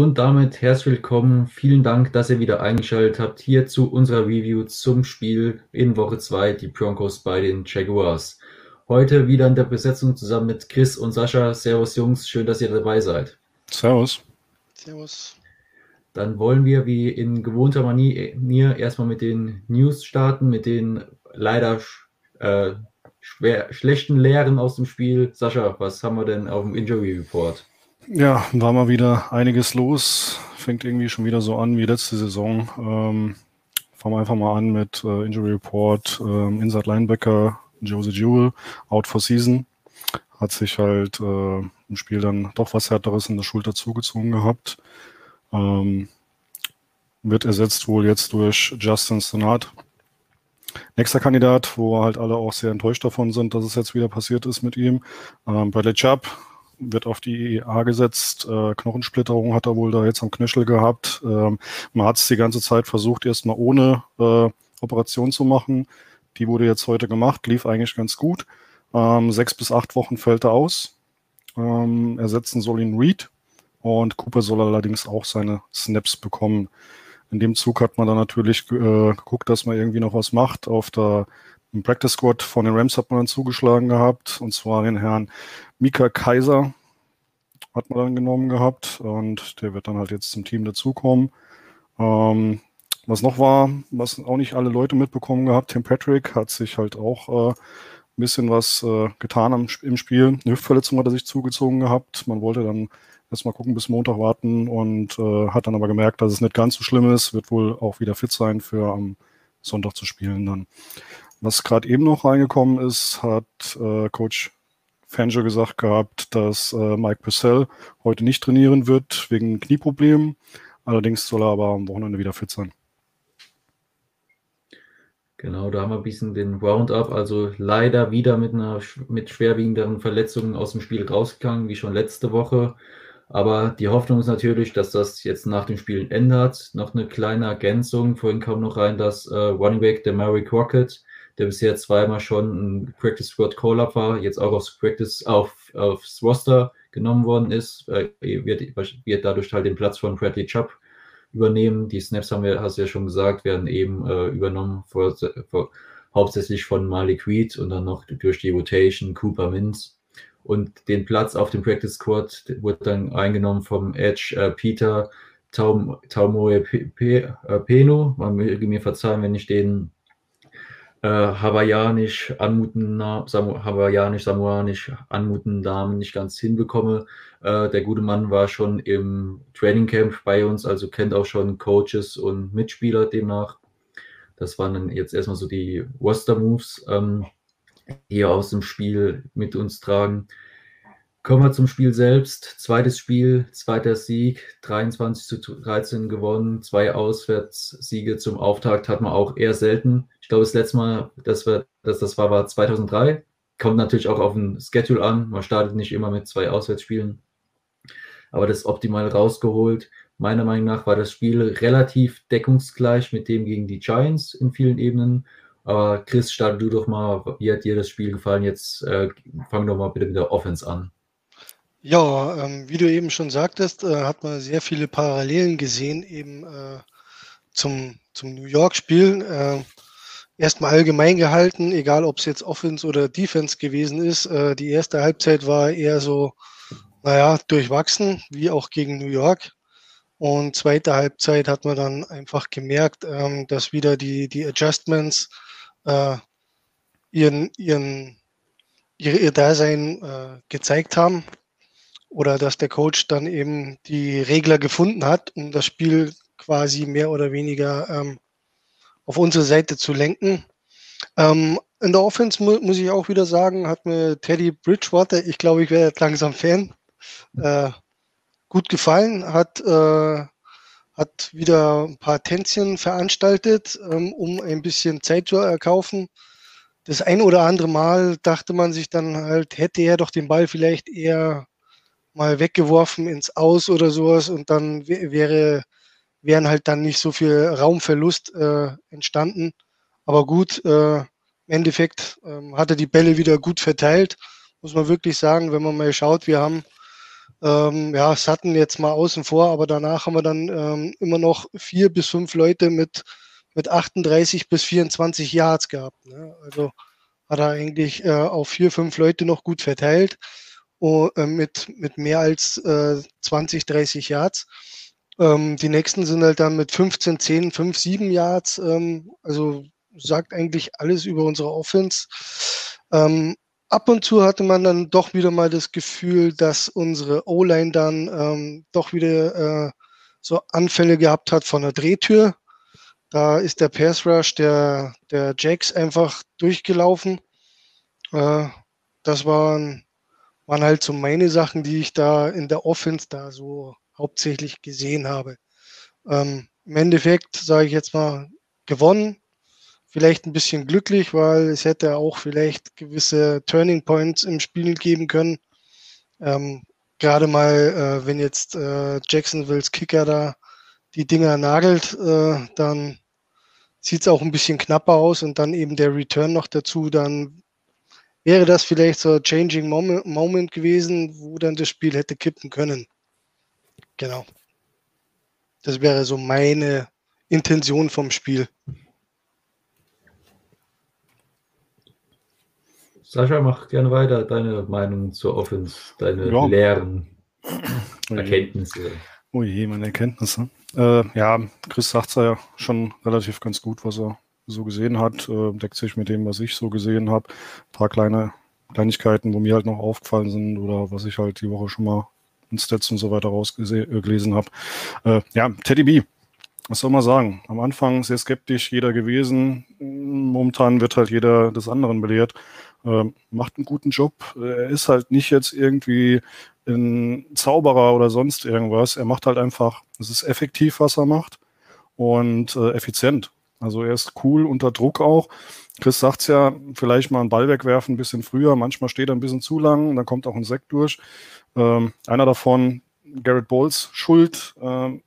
Und damit herzlich willkommen. Vielen Dank, dass ihr wieder eingeschaltet habt hier zu unserer Review zum Spiel in Woche 2, die Broncos bei den Jaguars. Heute wieder in der Besetzung zusammen mit Chris und Sascha. Servus Jungs, schön, dass ihr dabei seid. Servus. Servus. Dann wollen wir wie in gewohnter Manier erstmal mit den News starten, mit den leider äh, schwer, schlechten Lehren aus dem Spiel. Sascha, was haben wir denn auf dem Injury Report? Ja, war mal wieder einiges los. Fängt irgendwie schon wieder so an wie letzte Saison. Ähm, fangen wir einfach mal an mit äh, Injury Report. Ähm, Inside Linebacker Josie Jewell, out for season. Hat sich halt äh, im Spiel dann doch was härteres in der Schulter zugezogen gehabt. Ähm, wird ersetzt wohl jetzt durch Justin Sonat. Nächster Kandidat, wo halt alle auch sehr enttäuscht davon sind, dass es jetzt wieder passiert ist mit ihm. Ähm, Bradley Chubb wird auf die EA gesetzt. Äh, Knochensplitterung hat er wohl da jetzt am Knöchel gehabt. Ähm, man hat es die ganze Zeit versucht, erstmal ohne äh, Operation zu machen. Die wurde jetzt heute gemacht, lief eigentlich ganz gut. Ähm, sechs bis acht Wochen fällt er aus. Ähm, ersetzen soll ihn Reed und Cooper soll allerdings auch seine Snaps bekommen. In dem Zug hat man dann natürlich äh, geguckt, dass man irgendwie noch was macht. Auf der im Practice Squad von den Rams hat man dann zugeschlagen gehabt, und zwar den Herrn Mika Kaiser hat man dann genommen gehabt und der wird dann halt jetzt zum Team dazukommen. Ähm, was noch war, was auch nicht alle Leute mitbekommen gehabt, Tim Patrick hat sich halt auch äh, ein bisschen was äh, getan am, im Spiel. Eine Hüftverletzung hat er sich zugezogen gehabt. Man wollte dann erstmal gucken, bis Montag warten und äh, hat dann aber gemerkt, dass es nicht ganz so schlimm ist, wird wohl auch wieder fit sein für am Sonntag zu spielen dann. Was gerade eben noch reingekommen ist, hat äh, Coach Fangio gesagt gehabt, dass äh, Mike Purcell heute nicht trainieren wird wegen Knieproblemen. Allerdings soll er aber am Wochenende wieder fit sein. Genau, da haben wir ein bisschen den Roundup. Also leider wieder mit einer mit schwerwiegenderen Verletzungen aus dem Spiel rausgegangen, wie schon letzte Woche. Aber die Hoffnung ist natürlich, dass das jetzt nach dem Spielen ändert. Noch eine kleine Ergänzung. Vorhin kam noch rein, dass äh, Running Back der Mary Crockett der bisher zweimal schon ein Practice Squad Call-Up war, jetzt auch aufs Practice auf, aufs Roster genommen worden ist, äh, wird, wird dadurch halt den Platz von Bradley Chubb übernehmen. Die Snaps haben wir, hast du ja schon gesagt, werden eben äh, übernommen, vor, vor, hauptsächlich von Malik Reed und dann noch durch die Rotation Cooper Mintz. Und den Platz auf dem Practice Squad wurde dann eingenommen vom Edge äh, Peter Taumoe Peno. Man möge mir verzeihen, wenn ich den äh, hawaiianisch anmutenden, Samu, hawaiianisch, samoanisch anmutenden Namen nicht ganz hinbekomme. Äh, der gute Mann war schon im Trainingcamp bei uns, also kennt auch schon Coaches und Mitspieler demnach. Das waren dann jetzt erstmal so die Roster-Moves, ähm, hier aus dem Spiel mit uns tragen. Kommen wir zum Spiel selbst. Zweites Spiel, zweiter Sieg, 23 zu 13 gewonnen, zwei Auswärtssiege zum Auftakt hat man auch eher selten. Ich glaube, das letzte Mal, dass, wir, dass das war, war 2003. Kommt natürlich auch auf den Schedule an. Man startet nicht immer mit zwei Auswärtsspielen. Aber das optimal rausgeholt. Meiner Meinung nach war das Spiel relativ deckungsgleich mit dem gegen die Giants in vielen Ebenen. Aber Chris, starte du doch mal. Wie hat dir das Spiel gefallen? Jetzt äh, fang doch mal bitte mit der Offense an. Ja, ähm, wie du eben schon sagtest, äh, hat man sehr viele Parallelen gesehen eben äh, zum, zum New York-Spiel. Äh, erstmal allgemein gehalten, egal ob es jetzt Offense oder Defense gewesen ist. Äh, die erste Halbzeit war eher so, naja, durchwachsen, wie auch gegen New York. Und zweite Halbzeit hat man dann einfach gemerkt, ähm, dass wieder die, die Adjustments äh, ihren, ihren, ihr, ihr Dasein äh, gezeigt haben oder dass der Coach dann eben die Regler gefunden hat, um das Spiel quasi mehr oder weniger ähm, auf unsere Seite zu lenken. Ähm, in der Offense mu muss ich auch wieder sagen, hat mir Teddy Bridgewater, ich glaube, ich werde langsam Fan, äh, gut gefallen, hat, äh, hat wieder ein paar Tänzchen veranstaltet, ähm, um ein bisschen Zeit zu erkaufen. Das ein oder andere Mal dachte man sich dann halt, hätte er doch den Ball vielleicht eher mal weggeworfen ins Aus oder sowas und dann wäre, wären halt dann nicht so viel Raumverlust äh, entstanden. Aber gut, äh, im Endeffekt äh, hat er die Bälle wieder gut verteilt, muss man wirklich sagen, wenn man mal schaut, wir haben Ähm, ja, Sutton jetzt mal außen vor, aber danach haben wir dann ähm, immer noch vier bis fünf Leute mit, mit 38 bis 24 Yards gehabt. Ne? Also hat er eigentlich äh, auf vier, fünf Leute noch gut verteilt mit, mit mehr als äh, 20, 30 Yards. Ähm, die nächsten sind halt dann mit 15, 10, 5, 7 Yards. Ähm, also sagt eigentlich alles über unsere Offense. Ähm, ab und zu hatte man dann doch wieder mal das Gefühl, dass unsere O-Line dann ähm, doch wieder äh, so Anfälle gehabt hat von der Drehtür. Da ist der Pass Rush der, der Jacks einfach durchgelaufen. Äh, das waren, waren halt so meine Sachen, die ich da in der Offense da so hauptsächlich gesehen habe. Ähm, Im Endeffekt, sage ich jetzt mal, gewonnen. Vielleicht ein bisschen glücklich, weil es hätte auch vielleicht gewisse Turning Points im Spiel geben können. Ähm, Gerade mal, äh, wenn jetzt äh, Jacksonville's Kicker da die Dinger nagelt, äh, dann sieht es auch ein bisschen knapper aus und dann eben der Return noch dazu, dann wäre das vielleicht so ein Changing Moment, Moment gewesen, wo dann das Spiel hätte kippen können. Genau. Das wäre so meine Intention vom Spiel. Sascha, mach gerne weiter deine Meinung zur Offense, deine ja. Lehren, Erkenntnisse. Oh je, meine Erkenntnisse. Äh, ja, Chris sagt es ja schon relativ ganz gut, was er so gesehen hat. Äh, deckt sich mit dem, was ich so gesehen habe. Ein paar kleine Kleinigkeiten, wo mir halt noch aufgefallen sind oder was ich halt die Woche schon mal in Stats und so weiter rausgelesen habe. Äh, ja, Teddy B. Was soll man sagen? Am Anfang sehr skeptisch jeder gewesen. Momentan wird halt jeder des anderen belehrt. Ähm, macht einen guten Job. Er ist halt nicht jetzt irgendwie ein Zauberer oder sonst irgendwas. Er macht halt einfach, es ist effektiv, was er macht und äh, effizient. Also er ist cool unter Druck auch. Chris sagt's ja, vielleicht mal einen Ball wegwerfen ein bisschen früher. Manchmal steht er ein bisschen zu lang und dann kommt auch ein Sekt durch. Ähm, einer davon, Garrett Bowles, schuld. Ähm,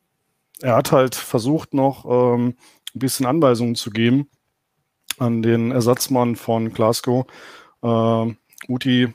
er hat halt versucht noch ähm, ein bisschen Anweisungen zu geben an den Ersatzmann von Glasgow. Äh, Uti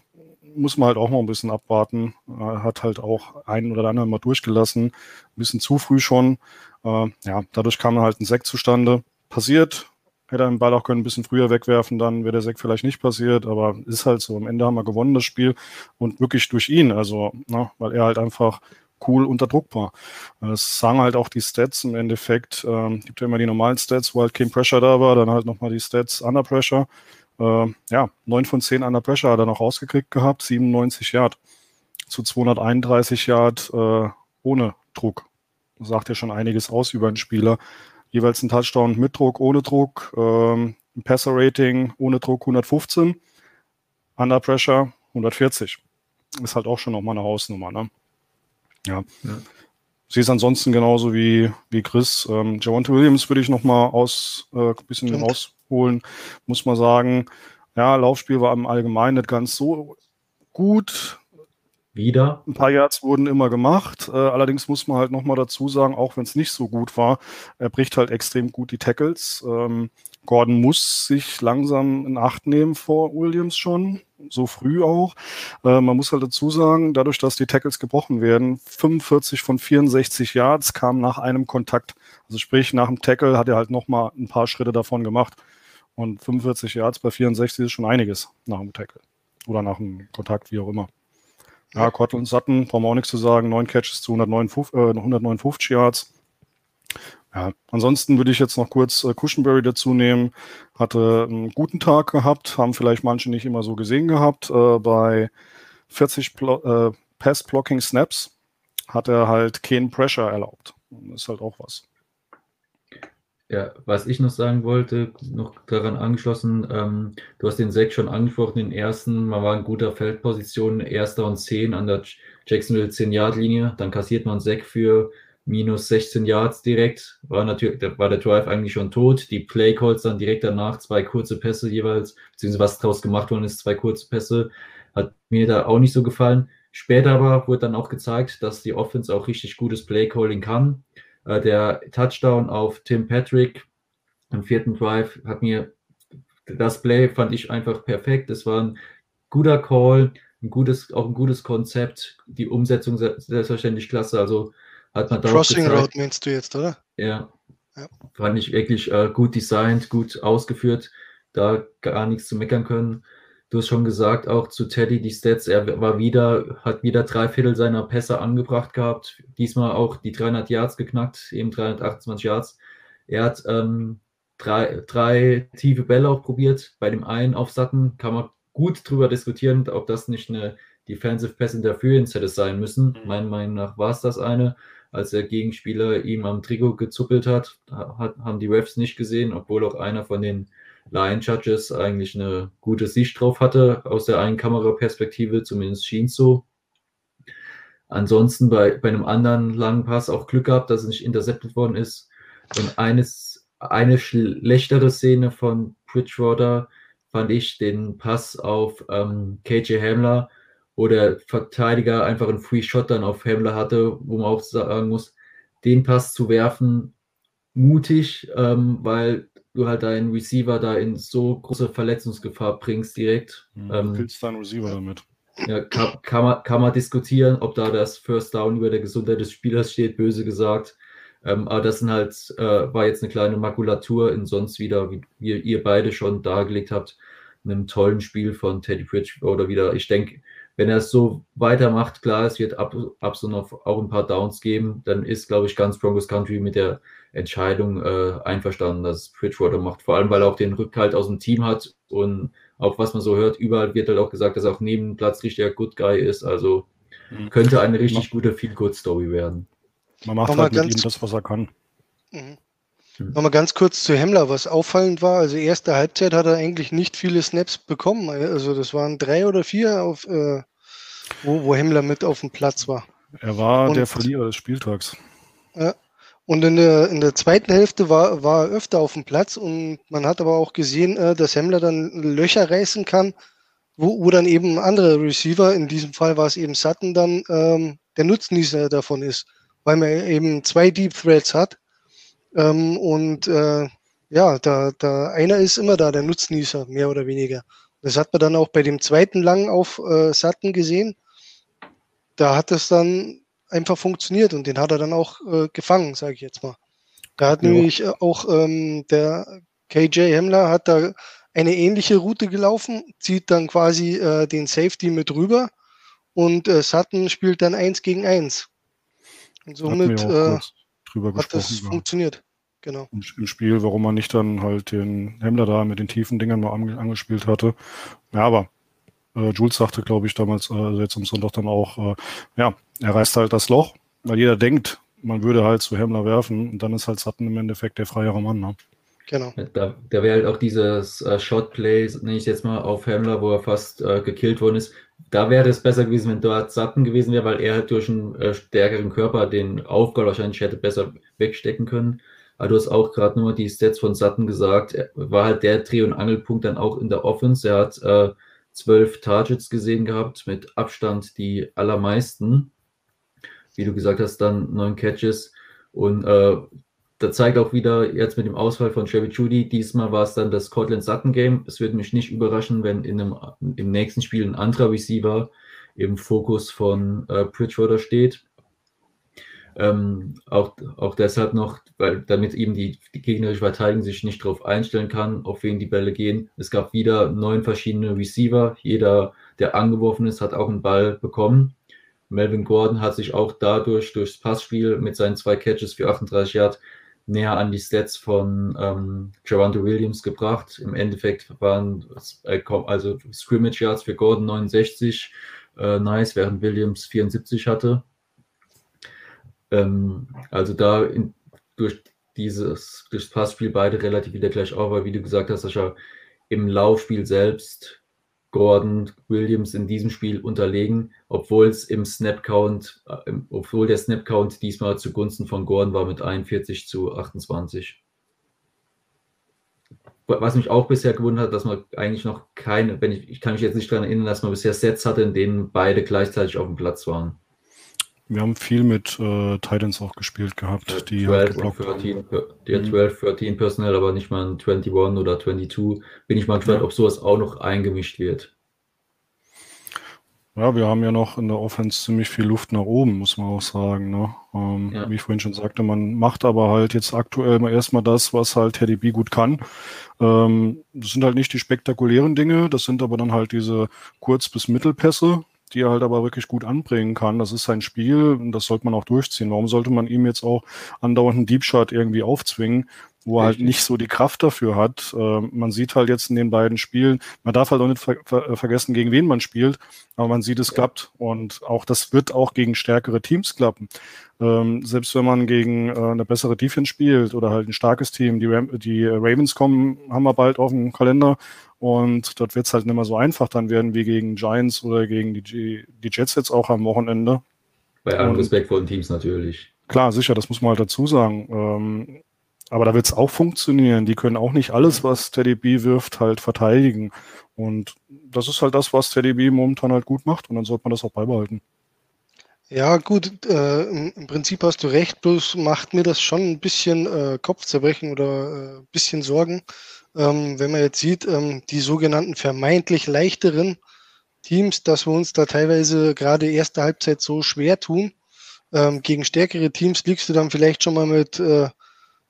muss man halt auch noch ein bisschen abwarten. Er hat halt auch einen oder anderen mal durchgelassen. Ein bisschen zu früh schon. Äh, ja, dadurch kam halt ein Sekt zustande. Passiert. Hätte er den Ball auch können ein bisschen früher wegwerfen, dann wäre der Sekt vielleicht nicht passiert, aber ist halt so. Am Ende haben wir gewonnen das Spiel und wirklich durch ihn, also, ne, weil er halt einfach cool unter Druck war. Das sagen halt auch die Stats im Endeffekt. Ähm, gibt ja immer die normalen Stats, wo halt kein Pressure da war, dann halt nochmal die Stats under Pressure. Äh, ja, 9 von 10 Under Pressure hat er noch rausgekriegt gehabt, 97 Yard zu 231 Yard äh, ohne Druck. Das sagt ja schon einiges aus über einen Spieler. Jeweils ein Touchdown mit Druck, ohne Druck, ähm, ein Passer-Rating ohne Druck 115, Under Pressure 140. Ist halt auch schon nochmal eine Hausnummer, ne? Ja. ja. Sie ist ansonsten genauso wie, wie Chris. Ähm, Javante Williams würde ich nochmal aus, äh, bisschen Stimmt. rausholen, muss man sagen. Ja, Laufspiel war im Allgemeinen nicht ganz so gut. Wieder. Ein paar Yards wurden immer gemacht. Äh, allerdings muss man halt nochmal dazu sagen, auch wenn es nicht so gut war, er bricht halt extrem gut die Tackles. Ähm, Gordon muss sich langsam in Acht nehmen vor Williams schon, so früh auch. Äh, man muss halt dazu sagen, dadurch, dass die Tackles gebrochen werden, 45 von 64 Yards kam nach einem Kontakt. Also sprich, nach dem Tackle hat er halt nochmal ein paar Schritte davon gemacht. Und 45 Yards bei 64 ist schon einiges nach dem Tackle. Oder nach dem Kontakt, wie auch immer. Ja, Cortland Sutton, brauchen wir auch nichts zu sagen. Neun Catches zu 159, äh, 159 Yards. Ja, ansonsten würde ich jetzt noch kurz äh, Cushionberry dazu nehmen. Hatte einen guten Tag gehabt, haben vielleicht manche nicht immer so gesehen gehabt. Äh, bei 40 Pl äh, Pass-Blocking-Snaps hat er halt keinen Pressure erlaubt. Das ist halt auch was. Ja, was ich noch sagen wollte, noch daran angeschlossen, ähm, du hast den Sek schon angesprochen, den ersten, man war in guter Feldposition, erster und zehn an der Jacksonville 10-Yard-Linie, dann kassiert man Sek für minus 16 Yards direkt, war natürlich, war der Drive eigentlich schon tot. Die Play Calls dann direkt danach, zwei kurze Pässe jeweils, beziehungsweise was daraus gemacht worden ist, zwei kurze Pässe, hat mir da auch nicht so gefallen. Später aber wurde dann auch gezeigt, dass die Offense auch richtig gutes Play Calling kann. Äh, der Touchdown auf Tim Patrick im vierten Drive hat mir das Play fand ich einfach perfekt. Es war ein guter Call, ein gutes, auch ein gutes Konzept. Die Umsetzung selbstverständlich klasse. Also hat man da Crossing Road meinst du jetzt, oder? Ja. ja. Fand ich wirklich äh, gut designt, gut ausgeführt. Da gar nichts zu meckern können. Du hast schon gesagt, auch zu Teddy die Stats, er war wieder, hat wieder drei Viertel seiner Pässe angebracht gehabt. Diesmal auch die 300 Yards geknackt, eben 328 Yards. Er hat ähm, drei, drei tiefe Bälle auch probiert. Bei dem einen auf Satten kann man gut drüber diskutieren, ob das nicht eine Defensive Pass Interference hätte sein müssen. Mhm. Meiner Meinung nach war es das eine. Als der Gegenspieler ihm am Trikot gezuppelt hat, hat, haben die Refs nicht gesehen, obwohl auch einer von den Line Judges eigentlich eine gute Sicht drauf hatte, aus der einen Kameraperspektive, zumindest schien es so. Ansonsten bei, bei einem anderen langen Pass auch Glück gehabt, dass es nicht interceptet worden ist. Und eines, eine schlechtere Szene von Bridgewater fand ich den Pass auf ähm, KJ Hamler, wo der Verteidiger einfach einen Free Shot dann auf Hamler hatte, wo man auch sagen muss, den Pass zu werfen, mutig, ähm, weil du halt deinen Receiver da in so große Verletzungsgefahr bringst direkt. Mhm, ähm, killst deinen Receiver damit. Ja, kann, kann, man, kann man diskutieren, ob da das First Down über der Gesundheit des Spielers steht, böse gesagt. Ähm, aber das sind halt, äh, war jetzt eine kleine Makulatur in sonst wieder, wie, wie ihr beide schon dargelegt habt, einem tollen Spiel von Teddy Bridgewater wieder. Ich denke, wenn er es so weitermacht, klar, es wird ab, ab so noch auch ein paar Downs geben, dann ist, glaube ich, ganz Broncos Country mit der Entscheidung äh, einverstanden, dass Bridgewater macht. Vor allem, weil er auch den Rückhalt aus dem Team hat und auch was man so hört, überall wird halt auch gesagt, dass er auch neben dem Platz richtiger Good Guy ist. Also mhm. könnte eine richtig gute Feel-Good-Story werden. Man macht halt mit ihm das, was er kann. Mhm. Hm. Nochmal ganz kurz zu Hemmler, was auffallend war. Also erste Halbzeit hat er eigentlich nicht viele Snaps bekommen. Also das waren drei oder vier, auf, äh, wo, wo Hemmler mit auf dem Platz war. Er war Und, der Verlierer des Spieltags. Ja. Und in der, in der zweiten Hälfte war, war er öfter auf dem Platz und man hat aber auch gesehen, äh, dass Hemmler dann Löcher reißen kann, wo, wo dann eben andere Receiver, in diesem Fall war es eben Sutton, dann ähm, der Nutznießer davon ist, weil man eben zwei Deep Threads hat. Ähm, und äh, ja, da, da einer ist immer da, der Nutznießer, mehr oder weniger. Das hat man dann auch bei dem zweiten Lang auf äh, Sutton gesehen. Da hat es dann einfach funktioniert und den hat er dann auch äh, gefangen, sage ich jetzt mal. Da hat ja. nämlich äh, auch ähm, der KJ Hemmler hat da eine ähnliche Route gelaufen, zieht dann quasi äh, den Safety mit rüber und äh, Sutton spielt dann eins gegen eins. Und somit äh, hat das war. funktioniert. Genau. Im, Im, Spiel, warum man nicht dann halt den Hemmler da mit den tiefen Dingern mal angespielt hatte. Ja, aber äh, Jules sagte, glaube ich, damals, äh, also jetzt am Sonntag dann auch, äh, ja, er reißt halt das Loch, weil jeder denkt, man würde halt zu Hemmler werfen und dann ist halt Sutton im Endeffekt der freiere Mann. Ne? Genau. Da, da wäre halt auch dieses äh, Shotplay, nenne ich jetzt mal, auf Hemmler, wo er fast äh, gekillt worden ist. Da wäre es besser gewesen, wenn dort Sutton gewesen wäre, weil er halt durch einen äh, stärkeren Körper den Aufbau wahrscheinlich hätte besser wegstecken können. Aber du hast auch gerade nur die Stats von Sutton gesagt. Er war halt der Dreh- und Angelpunkt dann auch in der Offense. Er hat äh, zwölf Targets gesehen gehabt, mit Abstand die allermeisten. Wie du gesagt hast, dann neun Catches. Und äh, da zeigt auch wieder jetzt mit dem Ausfall von Chevy Judy, diesmal war es dann das Cortland Sutton Game. Es würde mich nicht überraschen, wenn in einem, im nächsten Spiel ein anderer Receiver im Fokus von äh, Bridgewater steht. Ähm, auch, auch deshalb noch, weil damit eben die, die gegnerische Verteidigung sich nicht darauf einstellen kann, auf wen die Bälle gehen. Es gab wieder neun verschiedene Receiver. Jeder, der angeworfen ist, hat auch einen Ball bekommen. Melvin Gordon hat sich auch dadurch durchs Passspiel mit seinen zwei Catches für 38 Yard näher an die Stats von ähm, Javante Williams gebracht. Im Endeffekt waren äh, also Scrimmage Yards für Gordon 69 äh, nice, während Williams 74 hatte. Ähm, also da in, durch dieses durchs Passspiel beide relativ wieder gleich auf, weil wie du gesagt hast, Sascha, im Laufspiel selbst Gordon Williams in diesem Spiel unterlegen, obwohl es im Snap Count, äh, obwohl der Snap Count diesmal zugunsten von Gordon war mit 41 zu 28. Was mich auch bisher gewundert hat, dass man eigentlich noch keine, wenn ich, ich kann mich jetzt nicht daran erinnern, dass man bisher Sets hatte, in denen beide gleichzeitig auf dem Platz waren. Wir haben viel mit äh, Titans auch gespielt gehabt, die 12 halt 13, der 12, 13 Personal, aber nicht mal ein 21 oder 22. Bin ich mal gespannt, ja. ob sowas auch noch eingemischt wird. Ja, wir haben ja noch in der Offense ziemlich viel Luft nach oben, muss man auch sagen. Ne? Ähm, ja. Wie ich vorhin schon sagte, man macht aber halt jetzt aktuell mal erstmal das, was halt Teddy B gut kann. Ähm, das sind halt nicht die spektakulären Dinge, das sind aber dann halt diese Kurz- bis Mittelpässe, die er halt aber wirklich gut anbringen kann. Das ist sein Spiel und das sollte man auch durchziehen. Warum sollte man ihm jetzt auch andauernd einen Deep Shot irgendwie aufzwingen, wo er halt nicht so die Kraft dafür hat? Äh, man sieht halt jetzt in den beiden Spielen, man darf halt auch nicht ver ver vergessen, gegen wen man spielt, aber man sieht, es ja. klappt und auch das wird auch gegen stärkere Teams klappen. Ähm, selbst wenn man gegen äh, eine bessere Defense spielt oder halt ein starkes Team, die, Ram die Ravens kommen, haben wir bald auf dem Kalender und dort wird es halt nicht mehr so einfach dann werden wie gegen Giants oder gegen die, G die Jets jetzt auch am Wochenende. Bei allen respektvollen Teams natürlich. Klar, sicher, das muss man halt dazu sagen. Ähm, aber da wird es auch funktionieren. Die können auch nicht alles, was Teddy B wirft, halt verteidigen. Und das ist halt das, was Teddy B momentan halt gut macht. Und dann sollte man das auch beibehalten. Ja, gut, äh, im, im, Prinzip hast du recht, bloß macht mir das schon ein bisschen äh, Kopfzerbrechen oder ein äh, bisschen Sorgen, ähm, wenn man jetzt sieht, ähm, die sogenannten vermeintlich leichteren Teams, dass wir uns da teilweise gerade erste Halbzeit so schwer tun. Ähm, gegen stärkere Teams liegst du dann vielleicht schon mal mit, äh,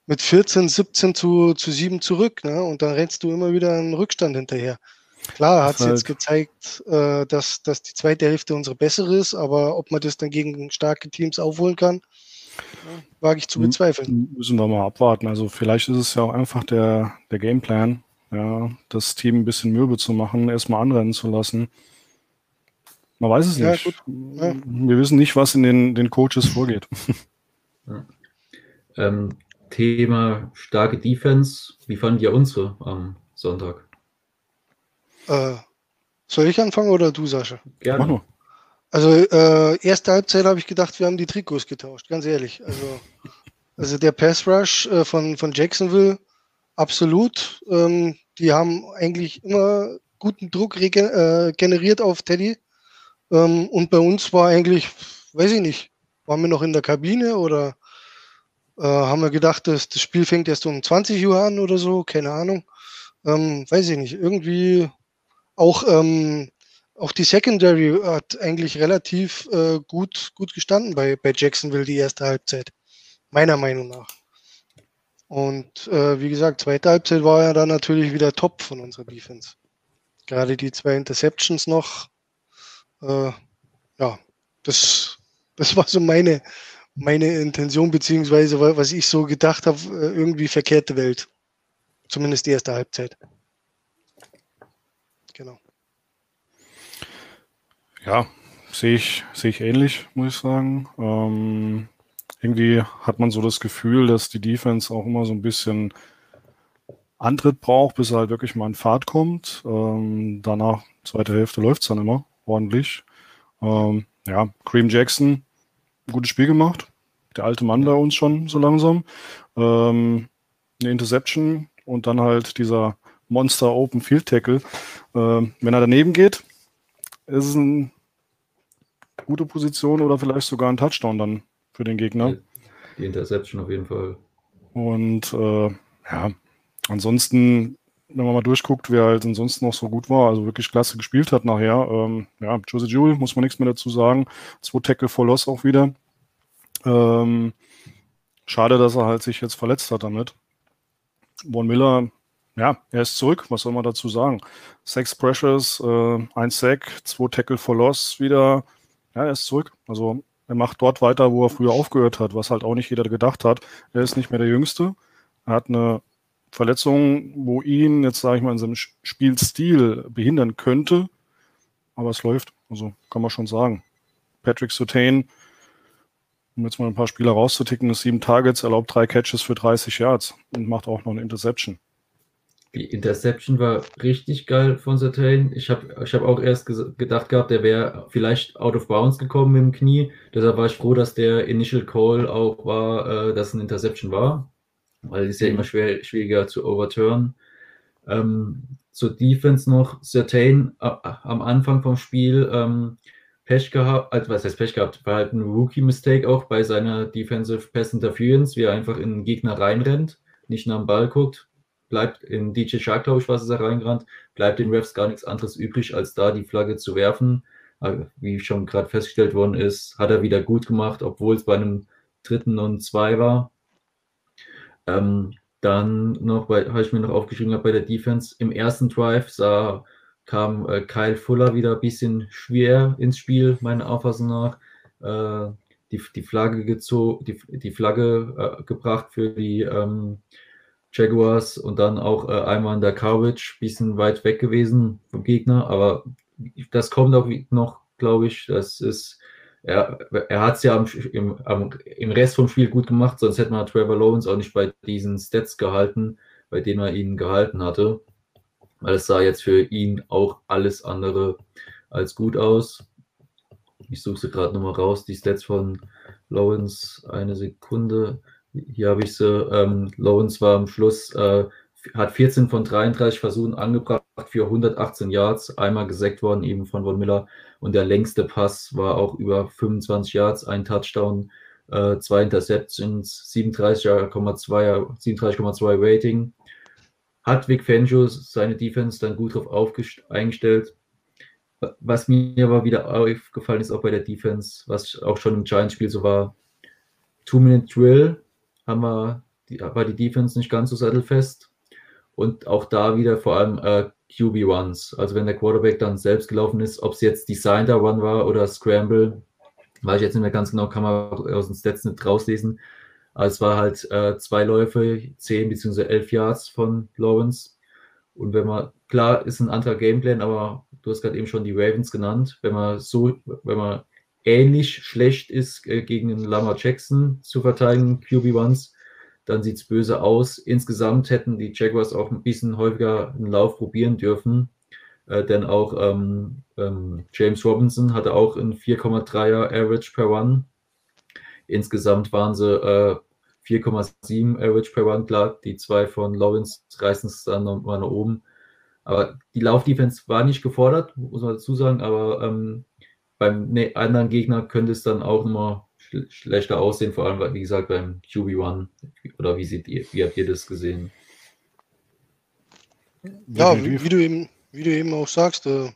mit 14, 17 zu, zu 7 zurück ne? und dann rennst du immer wieder einen Rückstand hinterher. Klar hat es jetzt gezeigt, äh, dass, dass die zweite Hälfte unsere bessere ist, aber ob man das dann gegen starke Teams aufholen kann, wage ich zu bezweifeln. Müssen wir mal abwarten. Also vielleicht ist es ja auch einfach der, der Gameplan, ja, das Team ein bisschen mürbe zu machen, erstmal anrennen zu lassen. Man weiß es ja, nicht. Ja. Wir wissen nicht, was in den, den Coaches vorgeht. Ja. Ähm, Thema starke Defense. Wie fanden ihr unsere am Sonntag? Äh, soll ich anfangen oder du, Sascha? Gerne. Mach nur. Also äh, erste Halbzeit habe ich gedacht, wir haben die Trikots getauscht, ganz ehrlich. Also, also der Pass Rush äh, von, von Jacksonville, absolut. Ähm, die haben eigentlich immer guten Druck äh, generiert auf Teddy. Ähm, und bei uns war eigentlich, weiß ich nicht, waren wir noch in der Kabine oder äh, haben wir gedacht, dass das Spiel fängt erst um 20 Uhr an oder so, keine Ahnung. Ähm, weiß ich nicht. Irgendwie auch ähm, auch die Secondary hat eigentlich relativ äh, gut, gut gestanden bei, bei Jacksonville die erste Halbzeit. Meiner Meinung nach. Und äh, wie gesagt, zweite Halbzeit war ja dann natürlich wieder top von unserer Defense. Gerade die zwei Interceptions noch. Äh, ja, das, das war so meine, meine Intention, beziehungsweise was ich so gedacht habe, äh, irgendwie verkehrte Welt. Zumindest die erste Halbzeit. Genau. Ja, sehe ich, sehe ich ähnlich, muss ich sagen. Ähm, irgendwie hat man so das Gefühl, dass die Defense auch immer so ein bisschen Antritt braucht, bis er halt wirklich mal in Fahrt kommt. Ähm, danach, zweite Hälfte, läuft es dann immer ordentlich. Ähm, ja, Cream Jackson, gutes Spiel gemacht. Der alte Mann bei uns schon so langsam. Ähm, eine Interception und dann halt dieser Monster Open Field Tackle. Ähm, wenn er daneben geht, ist es eine gute Position oder vielleicht sogar ein Touchdown dann für den Gegner. Die Interception auf jeden Fall. Und äh, ja, ansonsten, wenn man mal durchguckt, wer halt ansonsten noch so gut war, also wirklich klasse gespielt hat nachher. Ähm, ja, Jose Jewell, muss man nichts mehr dazu sagen. Zwei Tackle for Loss auch wieder. Ähm, schade, dass er halt sich jetzt verletzt hat damit. Von Miller ja, er ist zurück. Was soll man dazu sagen? Sechs Pressures, äh, ein Sack, zwei Tackle for Loss wieder. Ja, er ist zurück. Also er macht dort weiter, wo er früher aufgehört hat, was halt auch nicht jeder gedacht hat. Er ist nicht mehr der Jüngste. Er hat eine Verletzung, wo ihn jetzt, sage ich mal, in seinem Spielstil behindern könnte. Aber es läuft. Also kann man schon sagen. Patrick Sotain, um jetzt mal ein paar Spieler rauszuticken, ist sieben Targets, erlaubt drei Catches für 30 Yards und macht auch noch eine Interception. Die Interception war richtig geil von Sertain. Ich habe ich hab auch erst gedacht gehabt, der wäre vielleicht out of bounds gekommen mit dem Knie. Deshalb war ich froh, dass der Initial Call auch war, äh, dass ein Interception war. Weil es ist ja immer schwer, schwieriger zu overturn. Ähm, zur Defense noch, Sertain äh, am Anfang vom Spiel ähm, Pech gehabt, also was heißt Pech gehabt, war halt ein Rookie-Mistake auch bei seiner Defensive Pass Interference, wie er einfach in den Gegner reinrennt, nicht nach dem Ball guckt bleibt in DJ Shark, glaube ich, was es da reingerannt, bleibt den Refs gar nichts anderes übrig, als da die Flagge zu werfen. wie schon gerade festgestellt worden ist, hat er wieder gut gemacht, obwohl es bei einem dritten und zwei war. Ähm, dann noch, habe ich mir noch aufgeschrieben bei der Defense, im ersten Drive sah, kam äh, Kyle Fuller wieder ein bisschen schwer ins Spiel, meiner Auffassung nach. Äh, die, die Flagge gezogen, die, die Flagge äh, gebracht für die ähm, Jaguars und dann auch äh, einmal in der Coverage, bisschen weit weg gewesen vom Gegner, aber das kommt auch noch, glaube ich, das ist er, er hat es ja am, im, am, im Rest vom Spiel gut gemacht, sonst hätte man Trevor Lawrence auch nicht bei diesen Stats gehalten, bei denen er ihn gehalten hatte. Weil es sah jetzt für ihn auch alles andere als gut aus. Ich suche sie gerade nochmal raus, die Stats von Lawrence. Eine Sekunde. Hier habe ich sie. Ähm, Lawrence war am Schluss, äh, hat 14 von 33 Versuchen angebracht für 118 Yards, einmal gesackt worden, eben von Von Miller. Und der längste Pass war auch über 25 Yards, ein Touchdown, äh, zwei Interceptions, 37,2 37 Rating. Hat Vic Fangio seine Defense dann gut drauf eingestellt. Was mir aber wieder aufgefallen ist, auch bei der Defense, was auch schon im Giants-Spiel so war, Two-Minute-Drill haben wir, die, war die Defense nicht ganz so sattelfest. Und auch da wieder vor allem äh, QB-Ones. Also wenn der Quarterback dann selbst gelaufen ist, ob es jetzt Designer Run war oder Scramble, weiß ich jetzt nicht mehr ganz genau, kann man aus den Stats nicht rauslesen. Aber es war halt äh, zwei Läufe, 10 bzw. 11 Yards von Lawrence. Und wenn man, klar, ist ein anderer Gameplan, aber du hast gerade eben schon die Ravens genannt. Wenn man so, wenn man ähnlich schlecht ist, äh, gegen Lama Jackson zu verteidigen, QB1s, dann sieht es böse aus. Insgesamt hätten die Jaguars auch ein bisschen häufiger einen Lauf probieren dürfen, äh, denn auch ähm, ähm, James Robinson hatte auch ein 4,3er Average per One. Insgesamt waren sie äh, 4,7 Average per One, klar, die zwei von Lawrence reißen es dann nochmal nach oben. Aber die Laufdefense war nicht gefordert, muss man dazu sagen, aber ähm, beim anderen Gegner könnte es dann auch nochmal schlechter aussehen, vor allem, wie gesagt, beim QB1. Oder wie, seht ihr, wie habt ihr das gesehen? Ja, wie, wie, du, eben, wie du eben auch sagst, äh,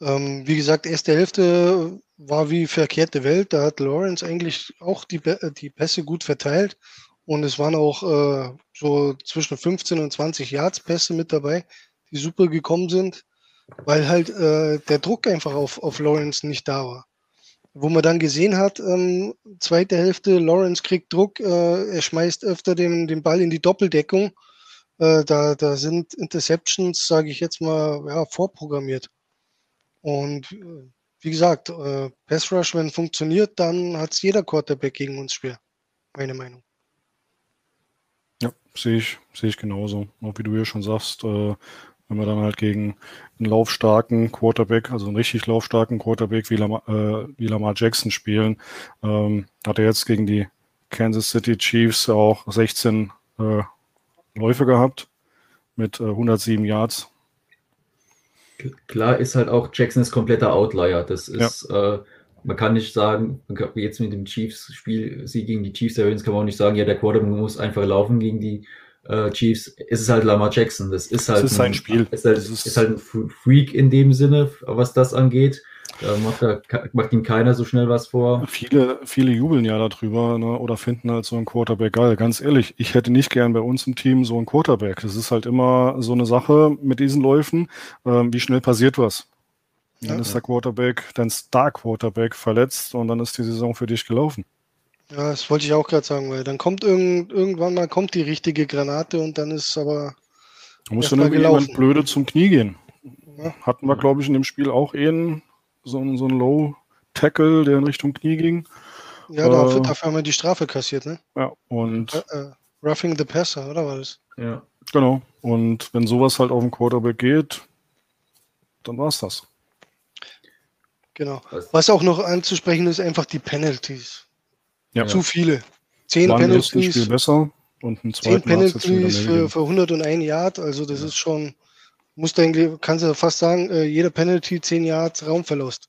ähm, wie gesagt, erste Hälfte war wie verkehrte Welt. Da hat Lawrence eigentlich auch die, die Pässe gut verteilt. Und es waren auch äh, so zwischen 15 und 20 Yards Pässe mit dabei, die super gekommen sind, weil halt äh, der Druck einfach auf, auf Lawrence nicht da war wo man dann gesehen hat, ähm, zweite Hälfte, Lawrence kriegt Druck, äh, er schmeißt öfter den, den Ball in die Doppeldeckung. Äh, da, da sind Interceptions, sage ich jetzt mal, ja, vorprogrammiert. Und äh, wie gesagt, äh, Pass Rush, wenn funktioniert, dann hat es jeder Quarterback gegen uns schwer. Meine Meinung. Ja, sehe ich, sehe ich genauso. Auch wie du ja schon sagst, äh, wenn wir dann halt gegen einen laufstarken Quarterback, also einen richtig laufstarken Quarterback wie Lamar, äh, wie Lamar Jackson spielen, ähm, hat er jetzt gegen die Kansas City Chiefs auch 16 äh, Läufe gehabt mit äh, 107 Yards. Klar ist halt auch Jackson ist kompletter Outlier. Das ist, ja. äh, man kann nicht sagen, jetzt mit dem Chiefs-Spiel, sie gegen die Chiefs der kann man auch nicht sagen, ja, der Quarterback muss einfach laufen gegen die äh, Chiefs, ist es halt Lamar Jackson. Das ist halt, das ist ein, Spiel. Ist halt, ist, ist halt ein Freak in dem Sinne, was das angeht. Da macht, er, macht ihm keiner so schnell was vor. Viele, viele jubeln ja darüber ne, oder finden halt so einen Quarterback geil. Ganz ehrlich, ich hätte nicht gern bei uns im Team so einen Quarterback. Das ist halt immer so eine Sache mit diesen Läufen. Ähm, wie schnell passiert was? Dann ja, ist der Quarterback, dein Star Quarterback verletzt und dann ist die Saison für dich gelaufen. Ja, das wollte ich auch gerade sagen, weil dann kommt irgend, irgendwann mal kommt die richtige Granate und dann ist aber. Da muss dann irgendwie jemand blöde zum Knie gehen. Ja. Hatten wir, glaube ich, in dem Spiel auch einen, so, so einen Low-Tackle, der in Richtung Knie ging. Ja, dafür, äh, dafür haben wir die Strafe kassiert, ne? Ja, und. Äh, äh, roughing the Passer, oder war das? Ja. Genau. Und wenn sowas halt auf den Quarterback geht, dann war es das. Genau. Was auch noch anzusprechen ist, einfach die Penalties. Ja. Zu viele. Zehn Waren Penalties. Spiel besser und ein Zehn Penalties für, für 101 Yard. Also das ja. ist schon, muss eigentlich, kannst du fast sagen, äh, jeder Penalty 10 Yards Raumverlust.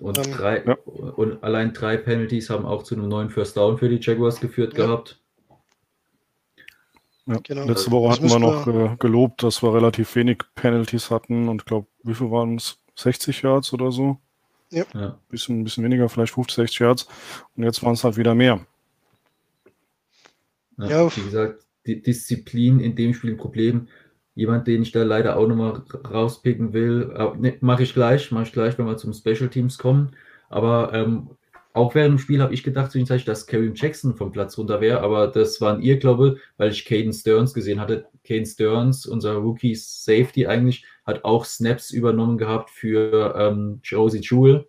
Und, ähm, drei, ja. und allein drei Penalties haben auch zu einem neuen First Down für die Jaguars geführt ja. gehabt. Ja. Genau. Letzte Woche das hatten wir noch äh, gelobt, dass wir relativ wenig Penalties hatten und ich glaube, wie viel waren es? 60 Yards oder so? Ja. ja. Bisschen, bisschen weniger, vielleicht 50, 60 Yards. Und jetzt waren es halt wieder mehr. Ja, ja. Wie gesagt, die Disziplin in dem Spiel ein Problem. Jemand, den ich da leider auch nochmal rauspicken will, ne, mache ich gleich, mache ich gleich, wenn wir zum Special Teams kommen. Aber ähm, auch während dem Spiel habe ich gedacht zwischenzeitlich, dass Kareem Jackson vom Platz runter wäre, aber das war ein Irrglaube, weil ich Caden Stearns gesehen hatte. Caden Stearns, unser Rookie Safety eigentlich, hat auch Snaps übernommen gehabt für ähm, Josie Jewell,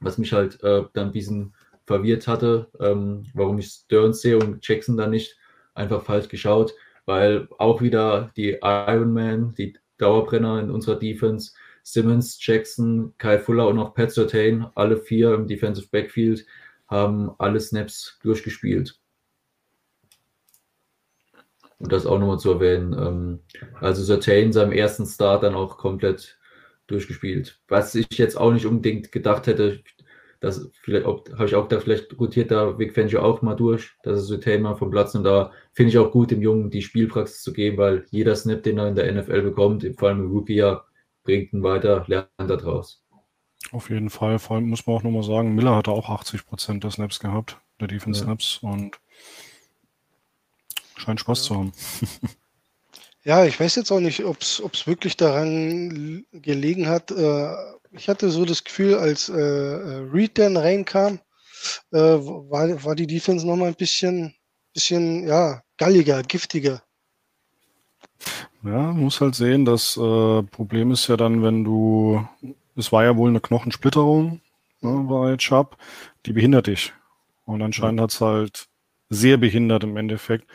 was mich halt äh, dann ein bisschen verwirrt hatte, ähm, warum ich Stearns sehe und Jackson dann nicht einfach falsch geschaut, weil auch wieder die Ironman, die Dauerbrenner in unserer Defense, Simmons, Jackson, Kyle Fuller und auch Pat Sertain, alle vier im Defensive Backfield, haben alle Snaps durchgespielt. Und das auch nochmal zu erwähnen. Ähm, also Sertain seinem ersten Start dann auch komplett durchgespielt. Was ich jetzt auch nicht unbedingt gedacht hätte, das vielleicht habe ich auch gedacht, vielleicht rotiert da Vic Fangio auch mal durch, dass es Sertain mal vom Platz und da finde ich auch gut, dem Jungen die Spielpraxis zu geben, weil jeder Snap, den er in der NFL bekommt, vor allem im Rookie-Jahr, bringt ihn weiter, lernt daraus. Auf jeden Fall. Vor allem muss man auch nochmal sagen, Miller hatte auch 80 Prozent der Snaps gehabt, der Defense Snaps ja. und scheint Spaß ja. zu haben. Ja, ich weiß jetzt auch nicht, ob es wirklich daran gelegen hat. Äh, ich hatte so das Gefühl, als äh, äh, Reed dann reinkam, war, war die Defense nochmal ein bisschen, bisschen ja, galliger, giftiger. Ja, muss halt sehen, das äh, Problem ist ja dann, wenn du, es war ja wohl eine Knochensplitterung ne, bei Chubb, die behindert dich. Und anscheinend hat es halt sehr behindert im Endeffekt.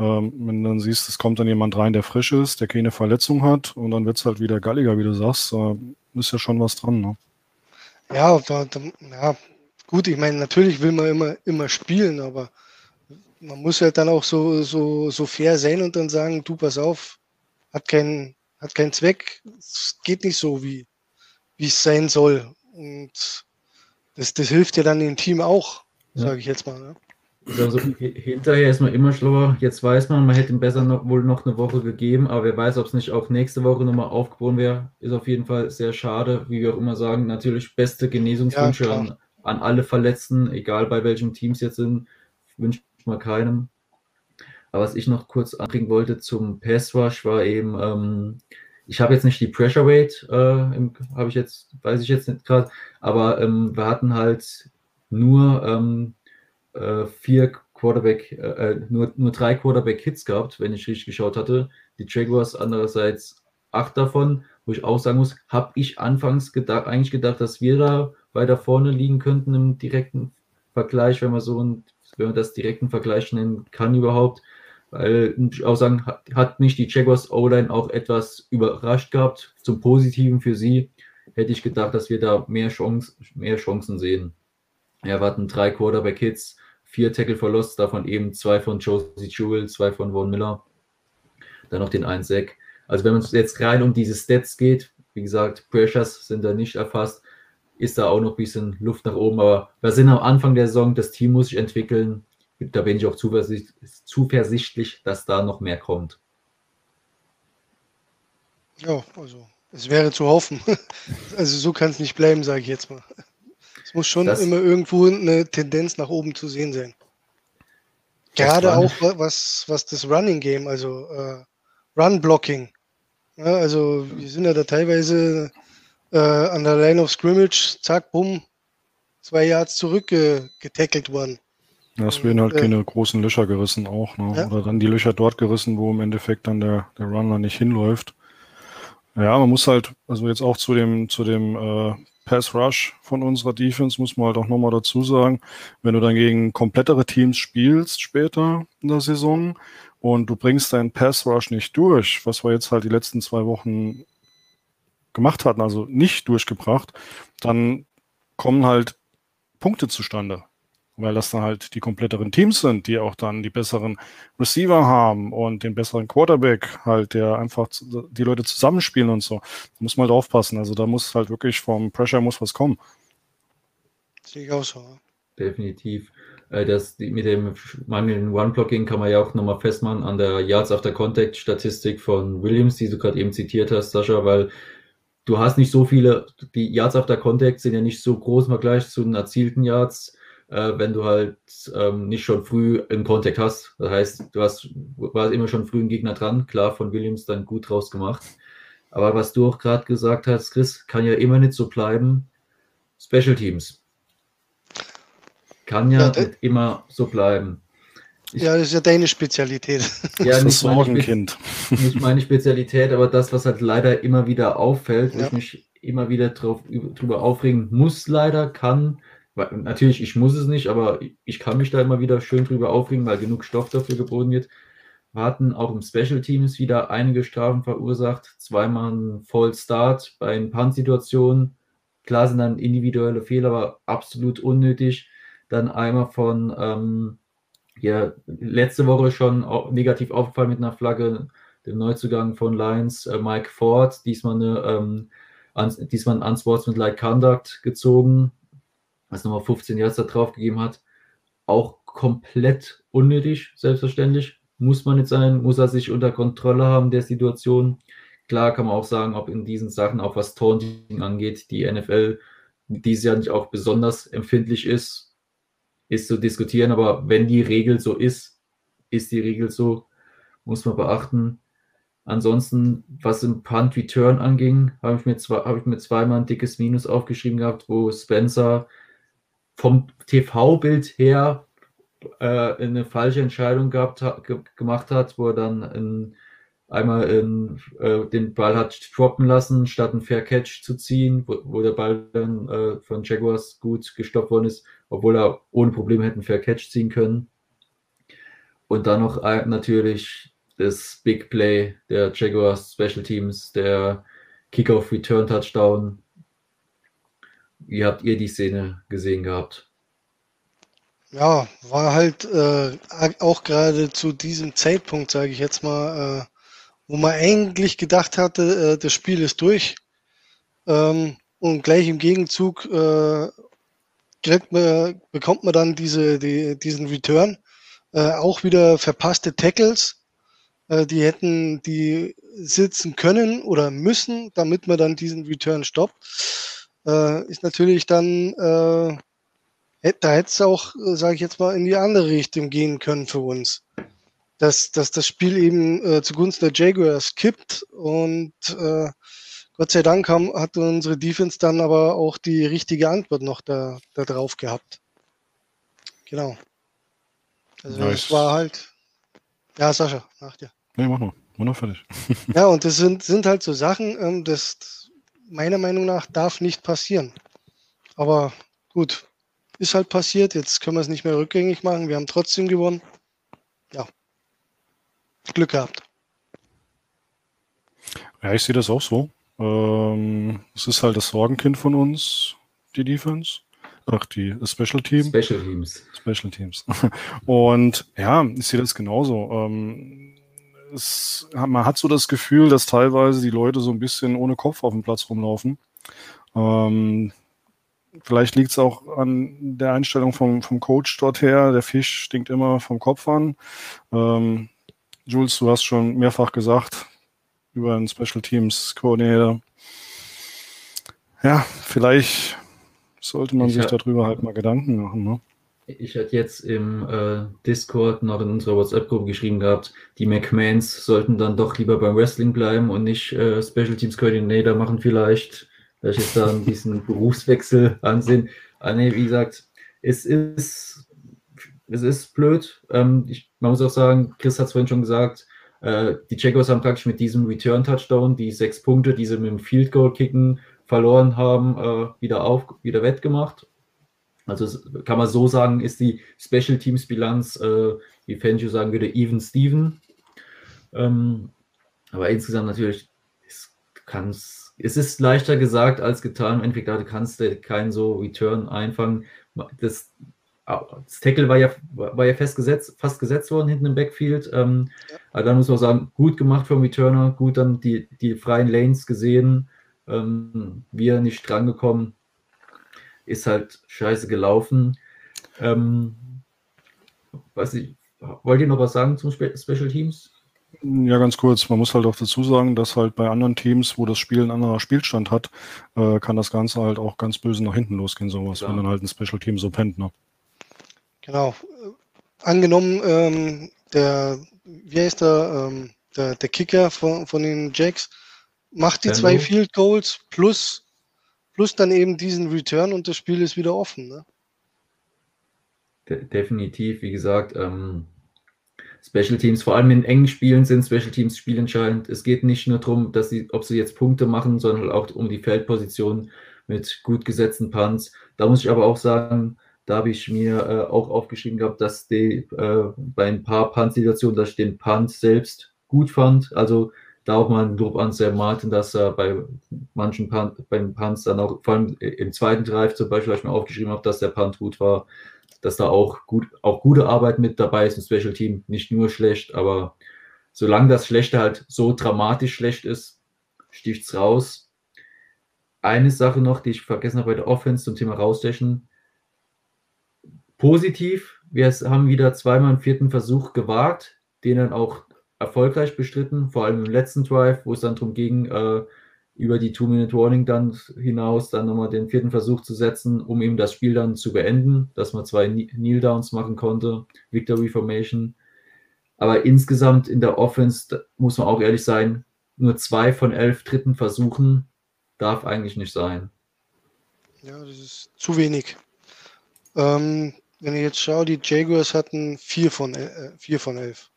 Ähm, wenn du dann siehst, es kommt dann jemand rein, der frisch ist, der keine Verletzung hat und dann wird es halt wieder galliger, wie du sagst, äh, ist ja schon was dran. Ne? Ja, da, da, ja, gut, ich meine, natürlich will man immer, immer spielen, aber man muss halt dann auch so, so, so fair sein und dann sagen, du pass auf, hat keinen, hat keinen Zweck, es geht nicht so, wie, wie es sein soll. Und das, das hilft ja dann dem Team auch, ja. sage ich jetzt mal. Ne? Also hinterher ist man immer schlauer. Jetzt weiß man, man hätte ihm besser noch, wohl noch eine Woche gegeben, aber wer weiß, ob es nicht auch nächste Woche nochmal aufgeboren wäre. Ist auf jeden Fall sehr schade, wie wir auch immer sagen. Natürlich beste Genesungswünsche ja, an, an alle Verletzten, egal bei welchem Teams jetzt sind. Wünscht mal keinem. Aber was ich noch kurz anbringen wollte zum Pass Rush war eben, ähm, ich habe jetzt nicht die Pressure Rate, äh, habe ich jetzt, weiß ich jetzt nicht gerade, aber ähm, wir hatten halt nur ähm, äh, vier Quarterback, äh, äh, nur, nur drei Quarterback-Hits gehabt, wenn ich richtig geschaut hatte. Die Jaguars andererseits acht davon, wo ich auch sagen muss, habe ich anfangs gedacht, eigentlich gedacht, dass wir da weiter vorne liegen könnten im direkten Vergleich, wenn man so ein, wenn man das direkten Vergleich nennen kann überhaupt. Weil ich auch sagen, hat, mich die Jaguars O-Line auch etwas überrascht gehabt. Zum Positiven für sie hätte ich gedacht, dass wir da mehr, Chance, mehr Chancen sehen. Wir hatten drei Quarterback-Hits, vier Tackle-Verlusts, davon eben zwei von Josie Jewell, zwei von Von Miller, dann noch den einen Sack. Also wenn es jetzt rein um diese Stats geht, wie gesagt, Pressures sind da nicht erfasst, ist da auch noch ein bisschen Luft nach oben, aber wir sind am Anfang der Saison, das Team muss sich entwickeln, da bin ich auch zuversichtlich, dass da noch mehr kommt. Ja, also es wäre zu hoffen. Also so kann es nicht bleiben, sage ich jetzt mal. Es muss schon das, immer irgendwo eine Tendenz nach oben zu sehen sein. Gerade auch was, was das Running Game, also äh, Run Blocking. Ja, also wir sind ja da teilweise äh, an der Line of Scrimmage, zack, bumm, zwei Yards zurückgetackelt worden. Ja, es werden halt äh, keine großen Löcher gerissen auch. Ne? Ja. Oder dann die Löcher dort gerissen, wo im Endeffekt dann der, der Runner nicht hinläuft. Ja, man muss halt, also jetzt auch zu dem, zu dem äh, Pass Rush von unserer Defense, muss man halt auch nochmal dazu sagen, wenn du dann gegen komplettere Teams spielst später in der Saison und du bringst deinen Pass Rush nicht durch, was wir jetzt halt die letzten zwei Wochen gemacht hatten, also nicht durchgebracht, dann kommen halt Punkte zustande weil das dann halt die kompletteren Teams sind, die auch dann die besseren Receiver haben und den besseren Quarterback halt, der einfach die Leute zusammenspielen und so. Da muss man halt aufpassen. Also da muss halt wirklich vom Pressure muss was kommen. Sehe ich auch so. Definitiv. Äh, das, mit dem mangelnden One-Blocking kann man ja auch nochmal festmachen an der Yards after Contact Statistik von Williams, die du gerade eben zitiert hast, Sascha, weil du hast nicht so viele, die Yards after Contact sind ja nicht so groß im Vergleich zu den erzielten Yards, äh, wenn du halt ähm, nicht schon früh einen Contact hast. Das heißt, du hast, warst immer schon früh ein Gegner dran. Klar, von Williams dann gut draus gemacht. Aber was du auch gerade gesagt hast, Chris, kann ja immer nicht so bleiben. Special Teams. Kann ja, ja nicht immer so bleiben. Ich, ja, das ist ja deine Spezialität. Ja, das nicht, meine kind. nicht meine Spezialität, aber das, was halt leider immer wieder auffällt, ja. ich mich immer wieder drauf, drüber aufregen muss, leider, kann, natürlich, ich muss es nicht, aber ich kann mich da immer wieder schön drüber aufregen, weil genug Stoff dafür geboten wird. Wir hatten auch im Special Teams wieder einige Strafen verursacht, zweimal ein Fall Start bei den Punt-Situationen. Klar sind dann individuelle Fehler, aber absolut unnötig. Dann einmal von ähm, ja, letzte Woche schon negativ aufgefallen mit einer Flagge, dem Neuzugang von Lions, äh, Mike Ford, diesmal, eine, ähm, an, diesmal ein Unsportsmanlike Conduct gezogen, was nochmal 15 Yards da drauf gegeben hat. Auch komplett unnötig, selbstverständlich. Muss man nicht sein, muss er sich unter Kontrolle haben der Situation. Klar kann man auch sagen, ob in diesen Sachen auch was Taunting angeht, die NFL dieses Jahr nicht auch besonders empfindlich ist, ist zu diskutieren, aber wenn die Regel so ist, ist die Regel so, muss man beachten. Ansonsten, was im Punt Return anging, habe ich, hab ich mir zweimal ein dickes Minus aufgeschrieben gehabt, wo Spencer vom TV-Bild her äh, eine falsche Entscheidung gehabt, ge gemacht hat, wo er dann in, einmal in, äh, den Ball hat droppen lassen, statt einen Fair Catch zu ziehen, wo, wo der Ball dann äh, von Jaguars gut gestoppt worden ist obwohl er ohne Probleme hätten Fair Catch ziehen können. Und dann noch äh, natürlich das Big Play der Jaguars Special Teams, der Kickoff Return Touchdown. Wie habt ihr die Szene gesehen gehabt? Ja, war halt äh, auch gerade zu diesem Zeitpunkt, sage ich jetzt mal, äh, wo man eigentlich gedacht hatte, äh, das Spiel ist durch. Ähm, und gleich im Gegenzug äh, man, bekommt man dann diese, die, diesen Return. Äh, auch wieder verpasste Tackles, äh, die hätten die sitzen können oder müssen, damit man dann diesen Return stoppt. Äh, ist natürlich dann, äh, da hätte es auch, äh, sage ich jetzt mal, in die andere Richtung gehen können für uns. Dass, dass das Spiel eben äh, zugunsten der Jaguars kippt und äh, Gott sei Dank haben, hat unsere Defense dann aber auch die richtige Antwort noch da, da drauf gehabt. Genau. Also nice. es war halt. Ja, Sascha, nach dir. Nee, mach mal. Mach noch fertig. ja, und das sind, sind halt so Sachen, ähm, das meiner Meinung nach darf nicht passieren. Aber gut, ist halt passiert. Jetzt können wir es nicht mehr rückgängig machen. Wir haben trotzdem gewonnen. Ja. Glück gehabt. Ja, ich sehe das auch so. Ähm, es ist halt das Sorgenkind von uns, die Defense. Ach, die Special Team. Special Teams. Special Teams. Und ja, ich sehe das genauso. Ähm, es, man hat so das Gefühl, dass teilweise die Leute so ein bisschen ohne Kopf auf dem Platz rumlaufen. Ähm, vielleicht liegt es auch an der Einstellung vom, vom Coach dort her. Der Fisch stinkt immer vom Kopf an. Ähm, Jules, du hast schon mehrfach gesagt, über einen Special Teams Coordinator. Ja, vielleicht sollte man ich sich darüber halt mal Gedanken machen. Ne? Ich hatte jetzt im äh, Discord noch in unserer WhatsApp-Gruppe geschrieben gehabt, die McMahons sollten dann doch lieber beim Wrestling bleiben und nicht äh, Special Teams Coordinator machen vielleicht. Vielleicht ist da ein bisschen Berufswechsel ansehen. Ah, nee, wie gesagt, es ist, es ist blöd. Ähm, ich, man muss auch sagen, Chris hat es vorhin schon gesagt, äh, die Jaguars haben praktisch mit diesem Return-Touchdown die sechs Punkte, die sie mit dem Field Goal kicken verloren haben, äh, wieder auf, wieder wettgemacht. Also kann man so sagen, ist die Special Teams Bilanz, äh, wie Fangio sagen würde, even Steven. Ähm, aber insgesamt natürlich, es, es ist leichter gesagt als getan. Im Endeffekt, du kannst keinen so Return einfangen. Das das Tackle war ja, war ja fest gesetzt, fast gesetzt worden hinten im Backfield. Ähm, ja. Aber dann muss man sagen, gut gemacht vom Returner, gut dann die, die freien Lanes gesehen, ähm, wir nicht drangekommen, ist halt scheiße gelaufen. Ähm, weiß ich, wollt ihr noch was sagen zum Spe Special Teams? Ja, ganz kurz. Man muss halt auch dazu sagen, dass halt bei anderen Teams, wo das Spiel ein anderer Spielstand hat, äh, kann das Ganze halt auch ganz böse nach hinten losgehen, sowas, ja. wenn dann halt ein Special Team so pennt, ne? Genau. Angenommen, ähm, der, wie heißt der, ähm, der, der Kicker von, von den Jacks macht die Hello. zwei Field Goals plus, plus dann eben diesen Return und das Spiel ist wieder offen, ne? De definitiv, wie gesagt, ähm, Special Teams, vor allem in engen Spielen sind Special Teams spielentscheidend. Es geht nicht nur darum, dass sie, ob sie jetzt Punkte machen, sondern auch um die Feldposition mit gut gesetzten Punts. Da muss ich aber auch sagen, da habe ich mir äh, auch aufgeschrieben gehabt, dass die, äh, bei ein paar Punt-Situationen, dass ich den Punt selbst gut fand. Also da auch mal ein Lob an Sam Martin, dass er bei manchen Punt, beim Punts dann auch, vor allem im zweiten Drive zum Beispiel, ich mir aufgeschrieben habe, dass der Punt gut war dass da auch, gut, auch gute Arbeit mit dabei ist im Special Team. Nicht nur schlecht, aber solange das Schlechte halt so dramatisch schlecht ist, sticht es raus. Eine Sache noch, die ich vergessen habe bei der Offense zum Thema rausstechen. Positiv, wir haben wieder zweimal einen vierten Versuch gewagt, den dann auch erfolgreich bestritten, vor allem im letzten Drive, wo es dann darum ging, äh, über die Two-Minute-Warning dann hinaus dann nochmal den vierten Versuch zu setzen, um eben das Spiel dann zu beenden, dass man zwei Kneel-Downs machen konnte, Victory Formation. Aber insgesamt in der Offense, muss man auch ehrlich sein, nur zwei von elf dritten Versuchen darf eigentlich nicht sein. Ja, das ist zu wenig. Ähm, wenn ich jetzt schaue, die Jaguars hatten vier von, äh, vier von elf.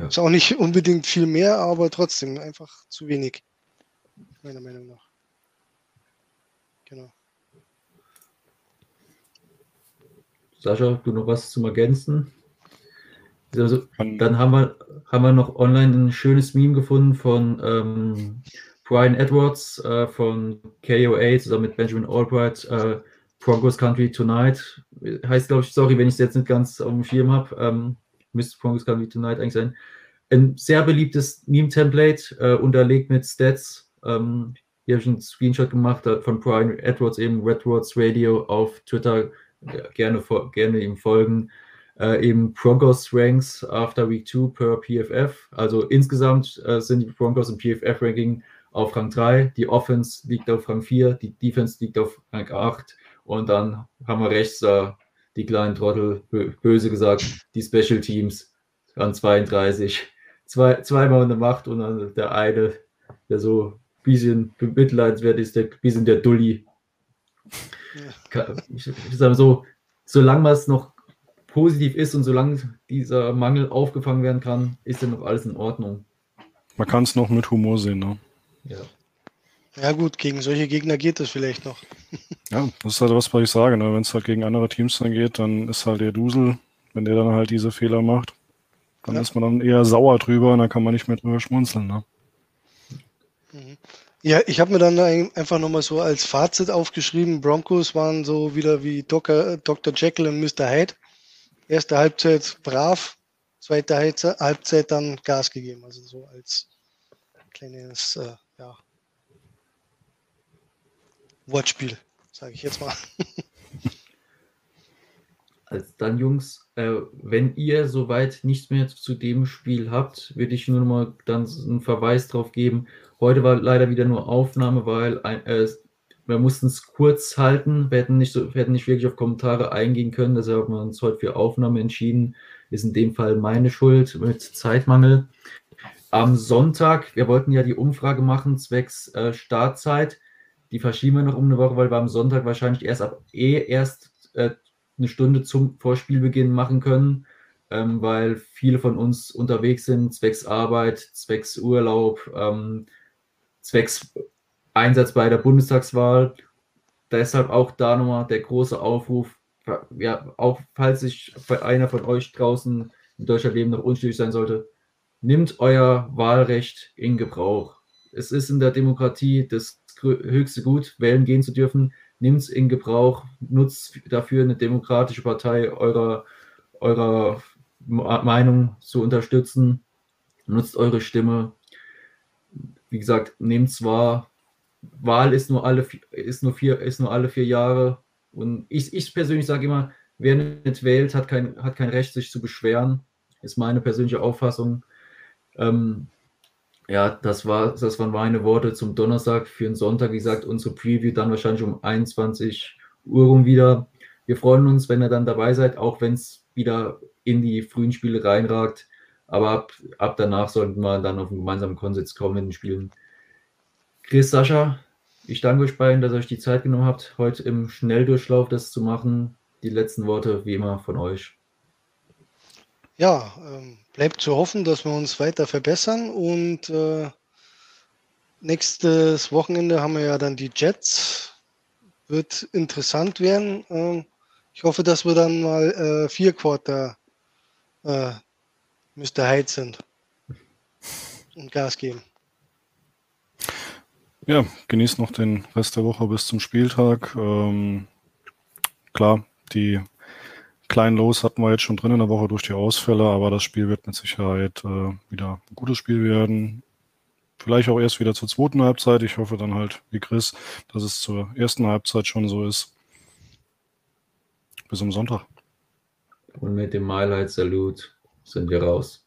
Ja. Ist auch nicht unbedingt viel mehr, aber trotzdem einfach zu wenig meiner Meinung nach. Genau. Sascha, du noch was zum Ergänzen? Also, dann haben wir, haben wir noch online ein schönes Meme gefunden von ähm, Brian Edwards äh, von KOA zusammen mit Benjamin Albright. Äh, Broncos Country Tonight heißt, glaube ich, sorry, wenn ich es jetzt nicht ganz auf dem Schirm habe, ähm, müsste Broncos Country Tonight eigentlich sein. Ein sehr beliebtes Meme-Template, äh, unterlegt mit Stats ähm, hier habe ich einen Screenshot gemacht von Brian Edwards, eben Redwards Radio auf Twitter. Gerne, gerne ihm folgen. Äh, eben Broncos Ranks after Week 2 per PFF. Also insgesamt äh, sind die Broncos im PFF-Ranking auf Rang 3. Die Offense liegt auf Rang 4, die Defense liegt auf Rang 8. Und dann haben wir rechts äh, die kleinen Trottel, böse gesagt, die Special Teams an 32. Zwei, zweimal in der Macht und dann der eine, der so bisschen bemitleidenswert ist, der bisschen der Dulli. Ja. Ich, ich sage so, solange es noch positiv ist und solange dieser Mangel aufgefangen werden kann, ist ja noch alles in Ordnung. Man kann es noch mit Humor sehen, ne? Ja. Ja gut, gegen solche Gegner geht das vielleicht noch. ja, das ist halt was, was ich sage. Ne? Wenn es halt gegen andere Teams dann geht, dann ist halt der Dusel, wenn der dann halt diese Fehler macht, dann ja. ist man dann eher sauer drüber und dann kann man nicht mehr drüber schmunzeln. Ne? Mhm. Ja, ich habe mir dann einfach nochmal so als Fazit aufgeschrieben, Broncos waren so wieder wie Dr. Dr. Jekyll und Mr. Hyde. Erste Halbzeit brav, zweite Halbzeit dann Gas gegeben. Also so als kleines äh, ja, Wortspiel, sage ich jetzt mal. Also dann, Jungs, äh, wenn ihr soweit nichts mehr zu dem Spiel habt, würde ich nur noch mal dann einen Verweis darauf geben. Heute war leider wieder nur Aufnahme, weil ein, äh, wir mussten es kurz halten. Wir hätten, nicht so, wir hätten nicht wirklich auf Kommentare eingehen können. Deshalb haben wir uns heute für Aufnahme entschieden. Ist in dem Fall meine Schuld mit Zeitmangel. Am Sonntag, wir wollten ja die Umfrage machen, zwecks äh, Startzeit. Die verschieben wir noch um eine Woche, weil wir am Sonntag wahrscheinlich erst ab eh erst äh, eine Stunde zum Vorspielbeginn machen können, ähm, weil viele von uns unterwegs sind, zwecks Arbeit, zwecks Urlaub, ähm, zwecks Einsatz bei der Bundestagswahl. Deshalb auch da nochmal der große Aufruf, ja, auch falls sich einer von euch draußen in Deutschland leben noch unschlüssig sein sollte, nimmt euer Wahlrecht in Gebrauch. Es ist in der Demokratie das höchste Gut, wählen gehen zu dürfen nimmt es in Gebrauch, nutzt dafür eine demokratische Partei eurer, eurer Meinung zu unterstützen, nutzt eure Stimme. Wie gesagt, nehmt zwar, Wahl ist nur alle, ist nur vier, ist nur alle vier Jahre. Und ich, ich persönlich sage immer, wer nicht wählt, hat kein, hat kein Recht, sich zu beschweren. Ist meine persönliche Auffassung. Ähm, ja, das, war, das waren meine Worte zum Donnerstag für den Sonntag. Wie gesagt, unsere Preview dann wahrscheinlich um 21 Uhr rum wieder. Wir freuen uns, wenn ihr dann dabei seid, auch wenn es wieder in die frühen Spiele reinragt. Aber ab, ab danach sollten wir dann auf einen gemeinsamen Konsens kommen in den Spielen. Chris, Sascha, ich danke euch beiden, dass ihr euch die Zeit genommen habt, heute im Schnelldurchlauf das zu machen. Die letzten Worte wie immer von euch. Ja, ähm, bleibt zu hoffen, dass wir uns weiter verbessern und äh, nächstes Wochenende haben wir ja dann die Jets. Wird interessant werden. Ähm, ich hoffe, dass wir dann mal äh, vier Quarter äh, Mr. Hyde sind und Gas geben. Ja, genießt noch den Rest der Woche bis zum Spieltag. Ähm, klar, die kleinen Los hatten wir jetzt schon drin in der Woche durch die Ausfälle, aber das Spiel wird mit Sicherheit äh, wieder ein gutes Spiel werden. Vielleicht auch erst wieder zur zweiten Halbzeit. Ich hoffe dann halt, wie Chris, dass es zur ersten Halbzeit schon so ist. Bis am Sonntag. Und mit dem Mile Salut sind wir raus.